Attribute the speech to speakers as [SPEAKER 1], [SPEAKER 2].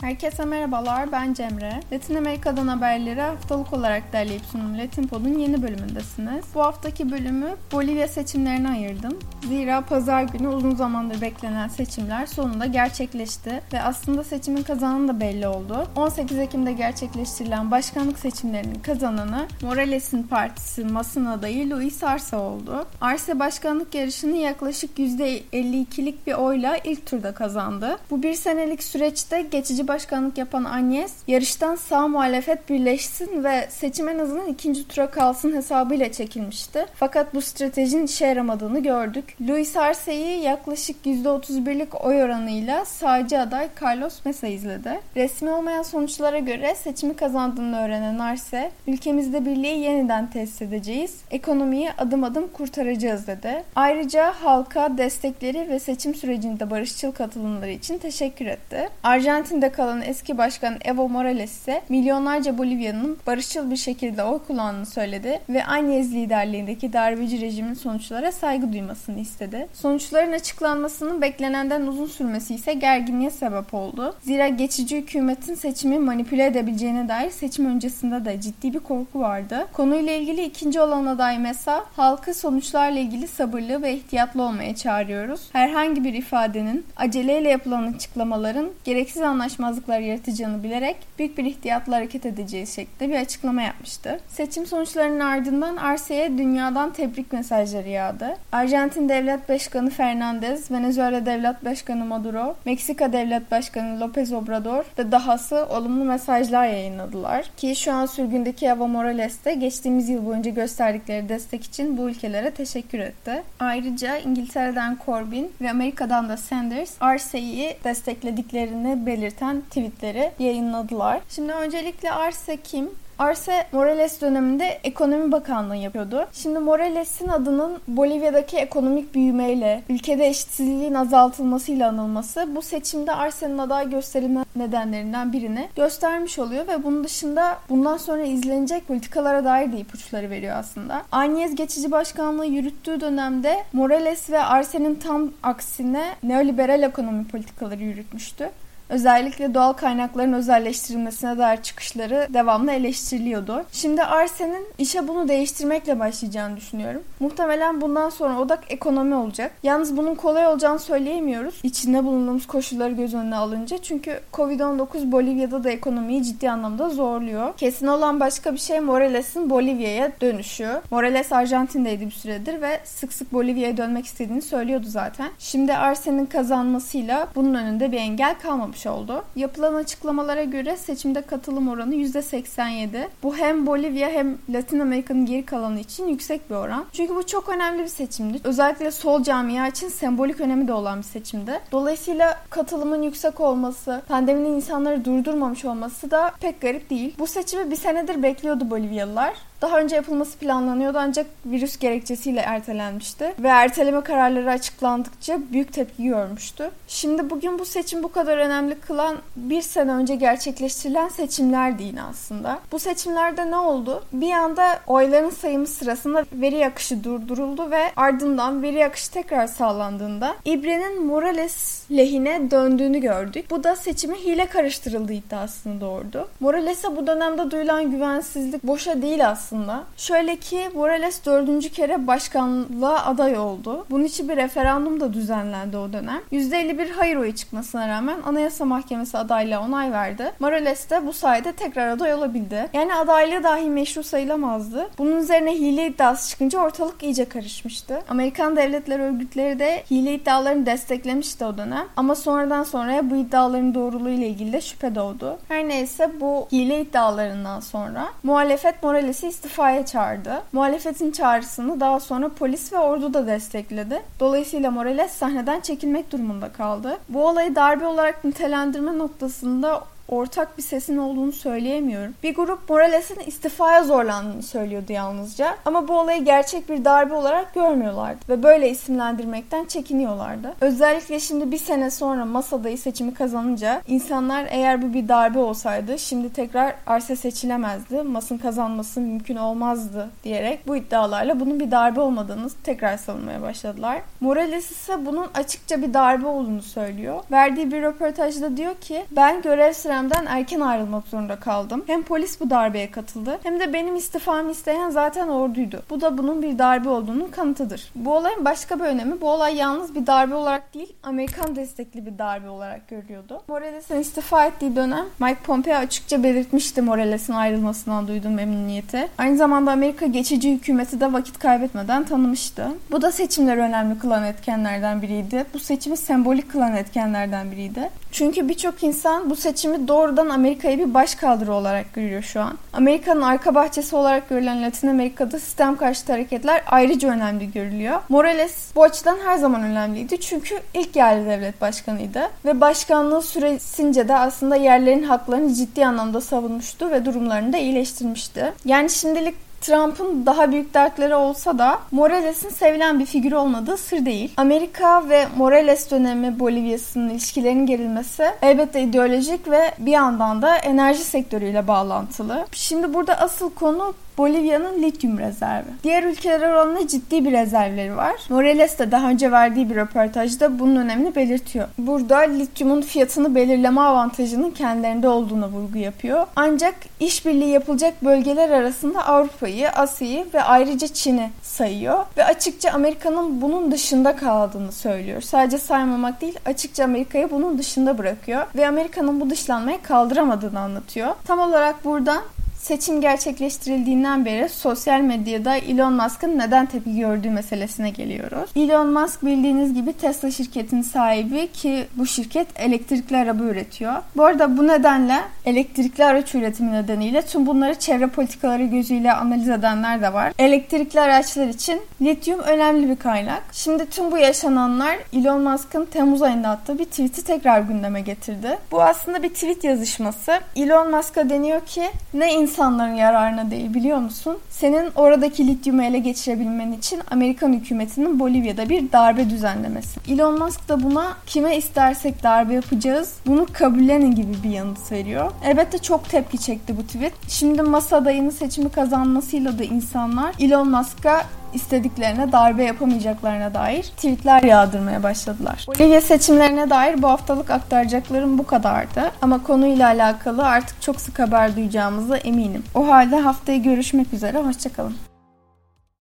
[SPEAKER 1] Herkese merhabalar, ben Cemre. Latin Amerika'dan haberleri haftalık olarak derleyip sunum Latin Pod'un yeni bölümündesiniz. Bu haftaki bölümü Bolivya seçimlerine ayırdım. Zira pazar günü uzun zamandır beklenen seçimler sonunda gerçekleşti ve aslında seçimin kazananı da belli oldu. 18 Ekim'de gerçekleştirilen başkanlık seçimlerinin kazananı Morales'in partisi Mas'ın adayı Luis Arce oldu. Arce başkanlık yarışını yaklaşık %52'lik bir oyla ilk turda kazandı. Bu bir senelik süreçte geçici başkanlık yapan Agnes, yarıştan sağ muhalefet birleşsin ve seçim en azından ikinci tura kalsın hesabıyla çekilmişti. Fakat bu stratejinin işe yaramadığını gördük. Luis Arce'yi yaklaşık %31'lik oy oranıyla sağcı aday Carlos Mesa izledi. Resmi olmayan sonuçlara göre seçimi kazandığını öğrenen Arce, ülkemizde birliği yeniden tesis edeceğiz, ekonomiyi adım adım kurtaracağız dedi. Ayrıca halka destekleri ve seçim sürecinde barışçıl katılımları için teşekkür etti. Arjantin'de kalan eski başkan Evo Morales ise milyonlarca Bolivya'nın barışçıl bir şekilde oy kullandığını söyledi ve Agnes liderliğindeki darbeci rejimin sonuçlara saygı duymasını istedi. Sonuçların açıklanmasının beklenenden uzun sürmesi ise gerginliğe sebep oldu. Zira geçici hükümetin seçimi manipüle edebileceğine dair seçim öncesinde de ciddi bir korku vardı. Konuyla ilgili ikinci olan aday Mesa, halkı sonuçlarla ilgili sabırlı ve ihtiyatlı olmaya çağırıyoruz. Herhangi bir ifadenin, aceleyle yapılan açıklamaların gereksiz anlaşmazlıklar yaratacağını bilerek büyük bir ihtiyatla hareket edeceğiz şeklinde bir açıklama yapmıştı. Seçim sonuçlarının ardından Arce'ye dünyadan tebrik mesajları yağdı. Arjantin Devlet Başkanı Fernandez, Venezuela Devlet Başkanı Maduro, Meksika Devlet Başkanı López Obrador ve dahası olumlu mesajlar yayınladılar. Ki şu an sürgündeki Evo Morales de geçtiğimiz yıl boyunca gösterdikleri destek için bu ülkelere teşekkür etti. Ayrıca İngiltere'den Corbyn ve Amerika'dan da Sanders Arce'yi desteklediklerini belirten tweetleri yayınladılar. Şimdi öncelikle Arce kim? Arce Morales döneminde Ekonomi Bakanlığı yapıyordu. Şimdi Morales'in adının Bolivya'daki ekonomik büyümeyle, ülkede eşitsizliğin azaltılmasıyla anılması bu seçimde Arce'nin aday gösterilme nedenlerinden birini göstermiş oluyor ve bunun dışında bundan sonra izlenecek politikalara dair de ipuçları veriyor aslında. Agnes geçici başkanlığı yürüttüğü dönemde Morales ve Arce'nin tam aksine neoliberal ekonomi politikaları yürütmüştü. Özellikle doğal kaynakların özelleştirilmesine dair çıkışları devamlı eleştiriliyordu. Şimdi Arsen'in işe bunu değiştirmekle başlayacağını düşünüyorum. Muhtemelen bundan sonra odak ekonomi olacak. Yalnız bunun kolay olacağını söyleyemiyoruz. İçinde bulunduğumuz koşulları göz önüne alınca. Çünkü Covid-19 Bolivya'da da ekonomiyi ciddi anlamda zorluyor. Kesin olan başka bir şey Morales'in Bolivya'ya dönüşü. Morales Arjantin'deydi bir süredir ve sık sık Bolivya'ya dönmek istediğini söylüyordu zaten. Şimdi Arsen'in kazanmasıyla bunun önünde bir engel kalmamış yapmış oldu. Yapılan açıklamalara göre seçimde katılım oranı %87. Bu hem Bolivya hem Latin Amerika'nın geri kalanı için yüksek bir oran. Çünkü bu çok önemli bir seçimdi. Özellikle sol camia için sembolik önemi de olan bir seçimdi. Dolayısıyla katılımın yüksek olması, pandeminin insanları durdurmamış olması da pek garip değil. Bu seçimi bir senedir bekliyordu Bolivyalılar. Daha önce yapılması planlanıyordu ancak virüs gerekçesiyle ertelenmişti. Ve erteleme kararları açıklandıkça büyük tepki görmüştü. Şimdi bugün bu seçim bu kadar önemli kılan bir sene önce gerçekleştirilen seçimler değil aslında. Bu seçimlerde ne oldu? Bir anda oyların sayımı sırasında veri akışı durduruldu ve ardından veri akışı tekrar sağlandığında İbre'nin Morales lehine döndüğünü gördük. Bu da seçimi hile karıştırıldığı iddiasını doğurdu. Morales'e bu dönemde duyulan güvensizlik boşa değil aslında aslında. Şöyle ki Morales dördüncü kere başkanlığa aday oldu. Bunun için bir referandum da düzenlendi o dönem. %51 hayır oyu çıkmasına rağmen Anayasa Mahkemesi adaylığa onay verdi. Morales de bu sayede tekrar aday olabildi. Yani adaylığı dahi meşru sayılamazdı. Bunun üzerine hile iddiası çıkınca ortalık iyice karışmıştı. Amerikan devletler örgütleri de hile iddialarını desteklemişti o dönem. Ama sonradan sonraya bu iddiaların doğruluğu ile ilgili de şüphe doğdu. Her neyse bu hile iddialarından sonra muhalefet Morales'i istifaya çağırdı. Muhalefetin çağrısını daha sonra polis ve ordu da destekledi. Dolayısıyla Morales sahneden çekilmek durumunda kaldı. Bu olayı darbe olarak nitelendirme noktasında ortak bir sesin olduğunu söyleyemiyorum. Bir grup Morales'in istifaya zorlandığını söylüyordu yalnızca. Ama bu olayı gerçek bir darbe olarak görmüyorlardı ve böyle isimlendirmekten çekiniyorlardı. Özellikle şimdi bir sene sonra Masada'yı seçimi kazanınca insanlar eğer bu bir darbe olsaydı şimdi tekrar Arse seçilemezdi. Mas'ın kazanması mümkün olmazdı diyerek bu iddialarla bunun bir darbe olmadığını tekrar savunmaya başladılar. Morales ise bunun açıkça bir darbe olduğunu söylüyor. Verdiği bir röportajda diyor ki ben görev süremden erken ayrılmak zorunda kaldım. Hem polis bu darbeye katıldı hem de benim istifamı isteyen zaten orduydu. Bu da bunun bir darbe olduğunun kanıtıdır. Bu olayın başka bir önemi bu olay yalnız bir darbe olarak değil Amerikan destekli bir darbe olarak görülüyordu. Morales'in istifa ettiği dönem Mike Pompeo açıkça belirtmişti Morales'in ayrılmasından duyduğu memnuniyeti. Aynı zamanda Amerika geçici hükümeti de vakit kaybetmeden tanımıştı. Bu da seçimleri önemli kılan etkenlerden biriydi. Bu seçimi sembolik kılan etkenlerden biriydi. Çünkü birçok insan bu seçimi doğrudan Amerika'yı bir başkaldırı olarak görüyor şu an. Amerika'nın arka bahçesi olarak görülen Latin Amerika'da sistem karşıtı hareketler ayrıca önemli görülüyor. Morales bu açıdan her zaman önemliydi çünkü ilk yerli devlet başkanıydı ve başkanlığı süresince de aslında yerlerin haklarını ciddi anlamda savunmuştu ve durumlarını da iyileştirmişti. Yani şimdilik Trump'ın daha büyük dertleri olsa da Morales'in sevilen bir figür olmadığı sır değil. Amerika ve Morales dönemi Bolivya'sının ilişkilerinin gerilmesi elbette ideolojik ve bir yandan da enerji sektörüyle bağlantılı. Şimdi burada asıl konu Bolivya'nın lityum rezervi. Diğer ülkeler oranla ciddi bir rezervleri var. Morales de daha önce verdiği bir röportajda bunun önemini belirtiyor. Burada lityumun fiyatını belirleme avantajının kendilerinde olduğuna vurgu yapıyor. Ancak işbirliği yapılacak bölgeler arasında Avrupa'yı, Asya'yı ve ayrıca Çin'i sayıyor ve açıkça Amerika'nın bunun dışında kaldığını söylüyor. Sadece saymamak değil, açıkça Amerika'yı bunun dışında bırakıyor ve Amerika'nın bu dışlanmayı kaldıramadığını anlatıyor. Tam olarak buradan seçim gerçekleştirildiğinden beri sosyal medyada Elon Musk'ın neden tepki gördüğü meselesine geliyoruz. Elon Musk bildiğiniz gibi Tesla şirketinin sahibi ki bu şirket elektrikli araba üretiyor. Bu arada bu nedenle elektrikli araç üretimi nedeniyle tüm bunları çevre politikaları gözüyle analiz edenler de var. Elektrikli araçlar için lityum önemli bir kaynak. Şimdi tüm bu yaşananlar Elon Musk'ın Temmuz ayında attığı bir tweet'i tekrar gündeme getirdi. Bu aslında bir tweet yazışması. Elon Musk'a deniyor ki ne insan insanların yararına değil biliyor musun? Senin oradaki lityumu ele geçirebilmen için Amerikan hükümetinin Bolivya'da bir darbe düzenlemesi. Elon Musk da buna kime istersek darbe yapacağız bunu kabullenin gibi bir yanıt veriyor. Elbette çok tepki çekti bu tweet. Şimdi masa adayının seçimi kazanmasıyla da insanlar Elon Musk'a istediklerine darbe yapamayacaklarına dair tweetler yağdırmaya başladılar. Bolivya seçimlerine dair bu haftalık aktaracaklarım bu kadardı. Ama konuyla alakalı artık çok sık haber duyacağımıza eminim. O halde haftaya görüşmek üzere, hoşçakalın.